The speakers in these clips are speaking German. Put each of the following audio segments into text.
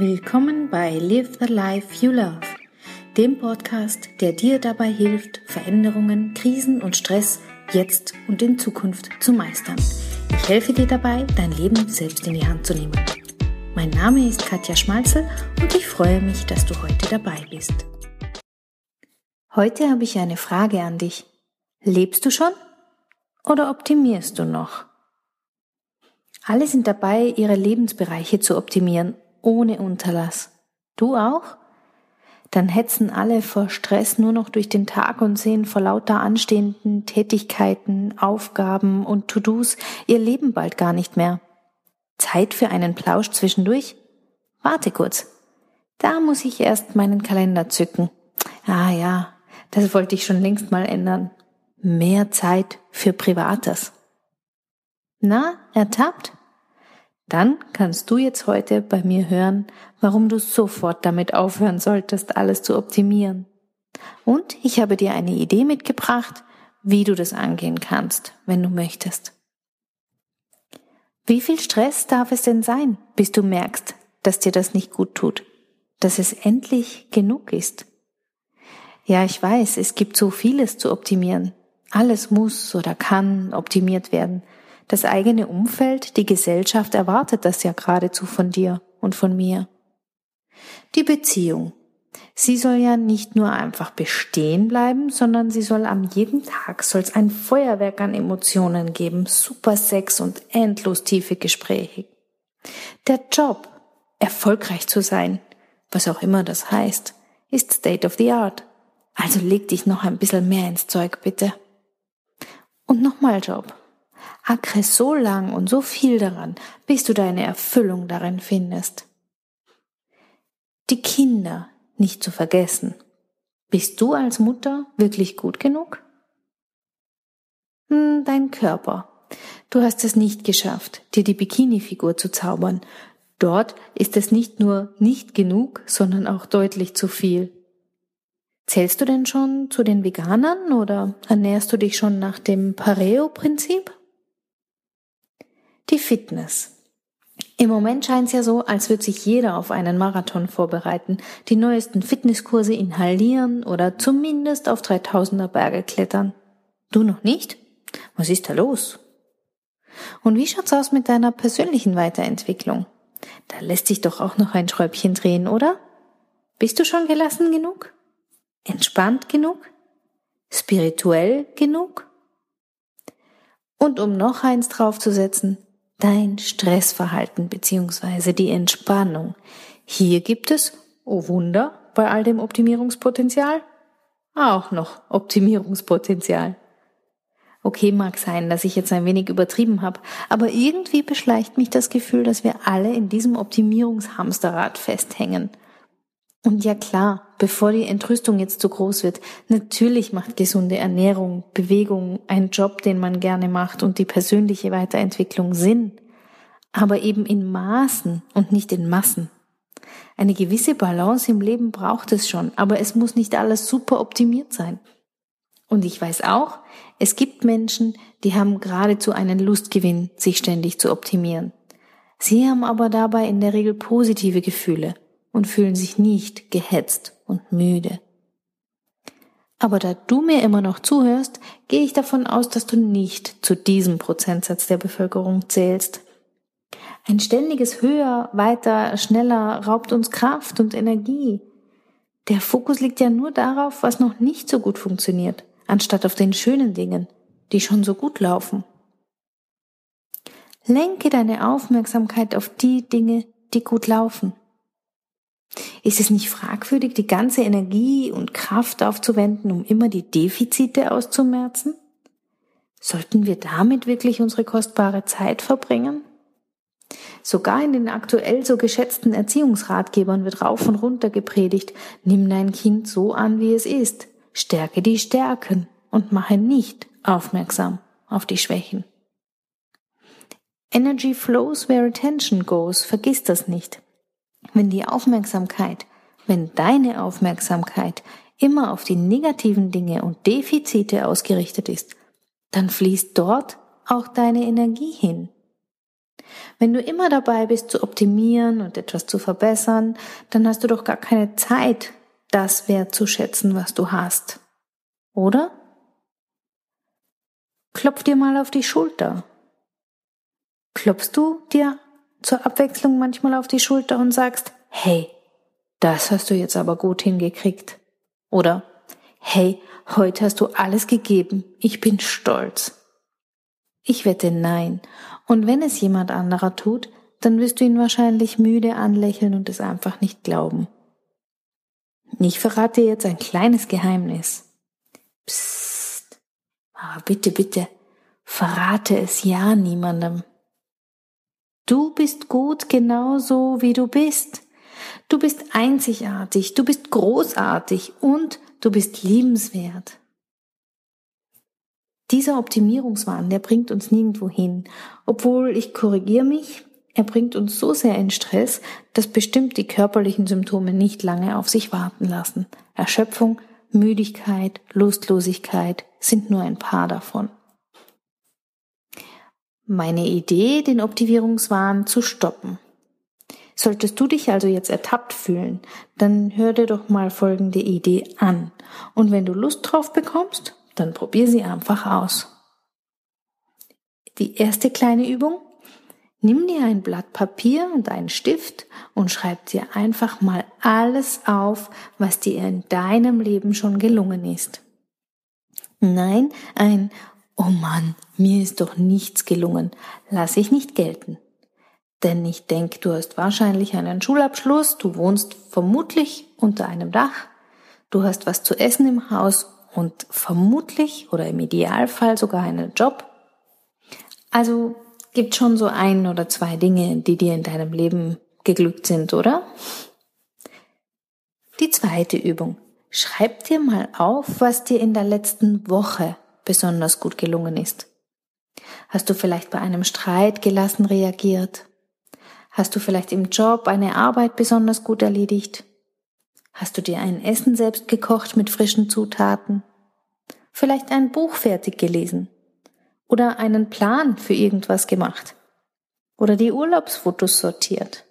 Willkommen bei Live the Life You Love, dem Podcast, der dir dabei hilft, Veränderungen, Krisen und Stress jetzt und in Zukunft zu meistern. Ich helfe dir dabei, dein Leben selbst in die Hand zu nehmen. Mein Name ist Katja Schmalzel und ich freue mich, dass du heute dabei bist. Heute habe ich eine Frage an dich. Lebst du schon oder optimierst du noch? Alle sind dabei, ihre Lebensbereiche zu optimieren, ohne Unterlass. Du auch? Dann hetzen alle vor Stress nur noch durch den Tag und sehen vor lauter anstehenden Tätigkeiten, Aufgaben und To-Dos ihr Leben bald gar nicht mehr. Zeit für einen Plausch zwischendurch? Warte kurz. Da muss ich erst meinen Kalender zücken. Ah ja, das wollte ich schon längst mal ändern. Mehr Zeit für Privates. Na, ertappt? Dann kannst du jetzt heute bei mir hören, warum du sofort damit aufhören solltest, alles zu optimieren. Und ich habe dir eine Idee mitgebracht, wie du das angehen kannst, wenn du möchtest. Wie viel Stress darf es denn sein, bis du merkst, dass dir das nicht gut tut, dass es endlich genug ist? Ja, ich weiß, es gibt so vieles zu optimieren. Alles muss oder kann optimiert werden. Das eigene Umfeld, die Gesellschaft erwartet das ja geradezu von dir und von mir. Die Beziehung. Sie soll ja nicht nur einfach bestehen bleiben, sondern sie soll am jeden Tag soll's ein Feuerwerk an Emotionen geben, super Sex und endlos tiefe Gespräche. Der Job, erfolgreich zu sein, was auch immer das heißt, ist State of the Art. Also leg dich noch ein bisschen mehr ins Zeug, bitte. Und nochmal Job. Ackre so lang und so viel daran, bis du deine Erfüllung darin findest. Die Kinder nicht zu vergessen. Bist du als Mutter wirklich gut genug? Hm, dein Körper. Du hast es nicht geschafft, dir die Bikini-Figur zu zaubern. Dort ist es nicht nur nicht genug, sondern auch deutlich zu viel. Zählst du denn schon zu den Veganern oder ernährst du dich schon nach dem Pareo-Prinzip? Die Fitness. Im Moment scheint es ja so, als würde sich jeder auf einen Marathon vorbereiten, die neuesten Fitnesskurse inhalieren oder zumindest auf 3000er Berge klettern. Du noch nicht? Was ist da los? Und wie schaut's aus mit deiner persönlichen Weiterentwicklung? Da lässt sich doch auch noch ein Schräubchen drehen, oder? Bist du schon gelassen genug? Entspannt genug? Spirituell genug? Und um noch eins draufzusetzen, dein Stressverhalten beziehungsweise die Entspannung. Hier gibt es, oh Wunder, bei all dem Optimierungspotenzial, auch noch Optimierungspotenzial. Okay, mag sein, dass ich jetzt ein wenig übertrieben habe, aber irgendwie beschleicht mich das Gefühl, dass wir alle in diesem Optimierungshamsterrad festhängen. Und ja klar, bevor die Entrüstung jetzt zu groß wird, natürlich macht gesunde Ernährung, Bewegung, ein Job, den man gerne macht und die persönliche Weiterentwicklung Sinn. Aber eben in Maßen und nicht in Massen. Eine gewisse Balance im Leben braucht es schon, aber es muss nicht alles super optimiert sein. Und ich weiß auch, es gibt Menschen, die haben geradezu einen Lustgewinn, sich ständig zu optimieren. Sie haben aber dabei in der Regel positive Gefühle und fühlen sich nicht gehetzt und müde. Aber da du mir immer noch zuhörst, gehe ich davon aus, dass du nicht zu diesem Prozentsatz der Bevölkerung zählst. Ein ständiges Höher, weiter, schneller raubt uns Kraft und Energie. Der Fokus liegt ja nur darauf, was noch nicht so gut funktioniert, anstatt auf den schönen Dingen, die schon so gut laufen. Lenke deine Aufmerksamkeit auf die Dinge, die gut laufen. Ist es nicht fragwürdig, die ganze Energie und Kraft aufzuwenden, um immer die Defizite auszumerzen? Sollten wir damit wirklich unsere kostbare Zeit verbringen? Sogar in den aktuell so geschätzten Erziehungsratgebern wird rauf und runter gepredigt, nimm dein Kind so an, wie es ist, stärke die Stärken und mache nicht aufmerksam auf die Schwächen. Energy flows where attention goes, vergiss das nicht. Wenn die Aufmerksamkeit, wenn deine Aufmerksamkeit immer auf die negativen Dinge und Defizite ausgerichtet ist, dann fließt dort auch deine Energie hin. Wenn du immer dabei bist zu optimieren und etwas zu verbessern, dann hast du doch gar keine Zeit, das wertzuschätzen, was du hast. Oder? Klopf dir mal auf die Schulter. Klopfst du dir zur Abwechslung manchmal auf die Schulter und sagst, hey, das hast du jetzt aber gut hingekriegt. Oder, hey, heute hast du alles gegeben, ich bin stolz. Ich wette nein. Und wenn es jemand anderer tut, dann wirst du ihn wahrscheinlich müde anlächeln und es einfach nicht glauben. Ich verrate dir jetzt ein kleines Geheimnis. Psst. Aber bitte, bitte, verrate es ja niemandem. Du bist gut genauso, wie du bist. Du bist einzigartig, du bist großartig und du bist liebenswert. Dieser Optimierungswahn, der bringt uns nirgendwo hin. Obwohl, ich korrigiere mich, er bringt uns so sehr in Stress, dass bestimmt die körperlichen Symptome nicht lange auf sich warten lassen. Erschöpfung, Müdigkeit, Lustlosigkeit sind nur ein paar davon. Meine Idee, den Optimierungswahn zu stoppen. Solltest du dich also jetzt ertappt fühlen, dann hör dir doch mal folgende Idee an. Und wenn du Lust drauf bekommst, dann probier sie einfach aus. Die erste kleine Übung. Nimm dir ein Blatt Papier und einen Stift und schreib dir einfach mal alles auf, was dir in deinem Leben schon gelungen ist. Nein, ein Oh Mann, mir ist doch nichts gelungen, lass ich nicht gelten. Denn ich denke, du hast wahrscheinlich einen Schulabschluss, du wohnst vermutlich unter einem Dach, du hast was zu essen im Haus und vermutlich oder im Idealfall sogar einen Job. Also gibt schon so ein oder zwei Dinge, die dir in deinem Leben geglückt sind, oder? Die zweite Übung. Schreib dir mal auf, was dir in der letzten Woche besonders gut gelungen ist. Hast du vielleicht bei einem Streit gelassen reagiert? Hast du vielleicht im Job eine Arbeit besonders gut erledigt? Hast du dir ein Essen selbst gekocht mit frischen Zutaten? Vielleicht ein Buch fertig gelesen? Oder einen Plan für irgendwas gemacht? Oder die Urlaubsfotos sortiert?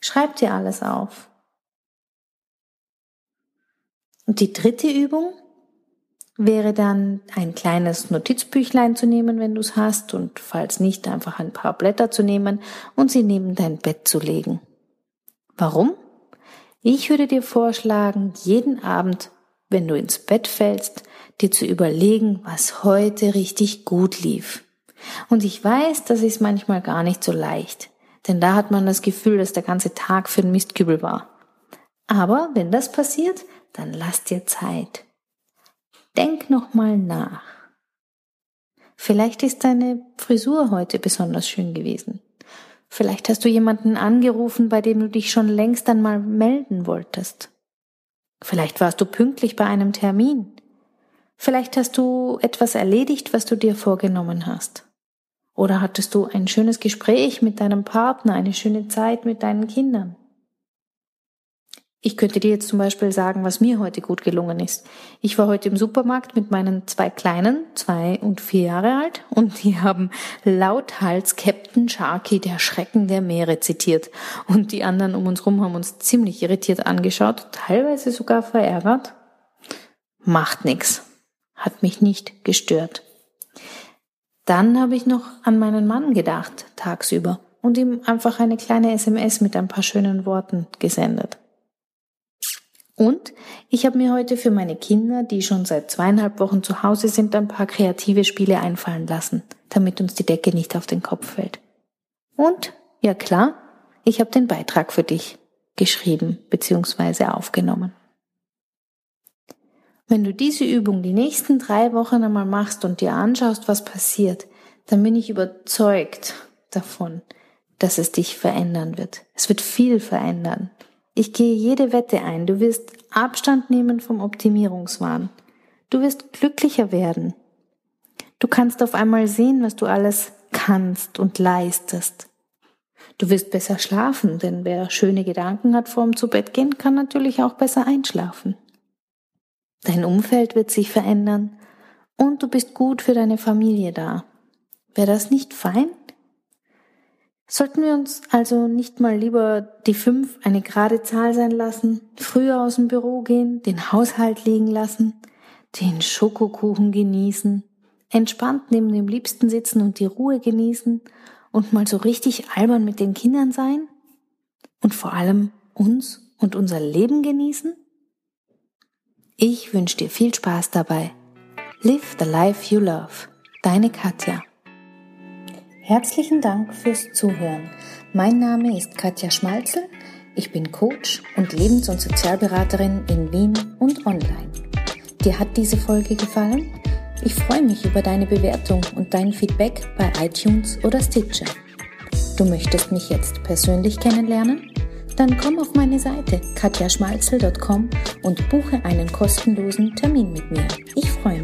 Schreib dir alles auf. Und die dritte Übung wäre dann ein kleines Notizbüchlein zu nehmen, wenn du es hast, und falls nicht, einfach ein paar Blätter zu nehmen und sie neben dein Bett zu legen. Warum? Ich würde dir vorschlagen, jeden Abend, wenn du ins Bett fällst, dir zu überlegen, was heute richtig gut lief. Und ich weiß, das ist manchmal gar nicht so leicht, denn da hat man das Gefühl, dass der ganze Tag für ein Mistkübel war. Aber wenn das passiert, dann lass dir Zeit. Denk noch mal nach. Vielleicht ist deine Frisur heute besonders schön gewesen. Vielleicht hast du jemanden angerufen, bei dem du dich schon längst einmal melden wolltest. Vielleicht warst du pünktlich bei einem Termin. Vielleicht hast du etwas erledigt, was du dir vorgenommen hast. Oder hattest du ein schönes Gespräch mit deinem Partner, eine schöne Zeit mit deinen Kindern. Ich könnte dir jetzt zum Beispiel sagen, was mir heute gut gelungen ist. Ich war heute im Supermarkt mit meinen zwei Kleinen, zwei und vier Jahre alt, und die haben lauthals Captain Sharky, der Schrecken der Meere, zitiert. Und die anderen um uns rum haben uns ziemlich irritiert angeschaut, teilweise sogar verärgert. Macht nix. Hat mich nicht gestört. Dann habe ich noch an meinen Mann gedacht, tagsüber, und ihm einfach eine kleine SMS mit ein paar schönen Worten gesendet. Und ich habe mir heute für meine Kinder, die schon seit zweieinhalb Wochen zu Hause sind, ein paar kreative Spiele einfallen lassen, damit uns die Decke nicht auf den Kopf fällt. Und, ja klar, ich habe den Beitrag für dich geschrieben bzw. aufgenommen. Wenn du diese Übung die nächsten drei Wochen einmal machst und dir anschaust, was passiert, dann bin ich überzeugt davon, dass es dich verändern wird. Es wird viel verändern. Ich gehe jede Wette ein. Du wirst Abstand nehmen vom Optimierungswahn. Du wirst glücklicher werden. Du kannst auf einmal sehen, was du alles kannst und leistest. Du wirst besser schlafen, denn wer schöne Gedanken hat vorm zu Bett gehen, kann natürlich auch besser einschlafen. Dein Umfeld wird sich verändern und du bist gut für deine Familie da. Wäre das nicht fein? Sollten wir uns also nicht mal lieber die fünf eine gerade Zahl sein lassen, früher aus dem Büro gehen, den Haushalt liegen lassen, den Schokokuchen genießen, entspannt neben dem Liebsten sitzen und die Ruhe genießen und mal so richtig albern mit den Kindern sein? Und vor allem uns und unser Leben genießen? Ich wünsche dir viel Spaß dabei. Live the life you love. Deine Katja. Herzlichen Dank fürs Zuhören. Mein Name ist Katja Schmalzel. Ich bin Coach und Lebens- und Sozialberaterin in Wien und online. Dir hat diese Folge gefallen? Ich freue mich über deine Bewertung und dein Feedback bei iTunes oder Stitcher. Du möchtest mich jetzt persönlich kennenlernen? Dann komm auf meine Seite katjaschmalzel.com und buche einen kostenlosen Termin mit mir. Ich freue mich.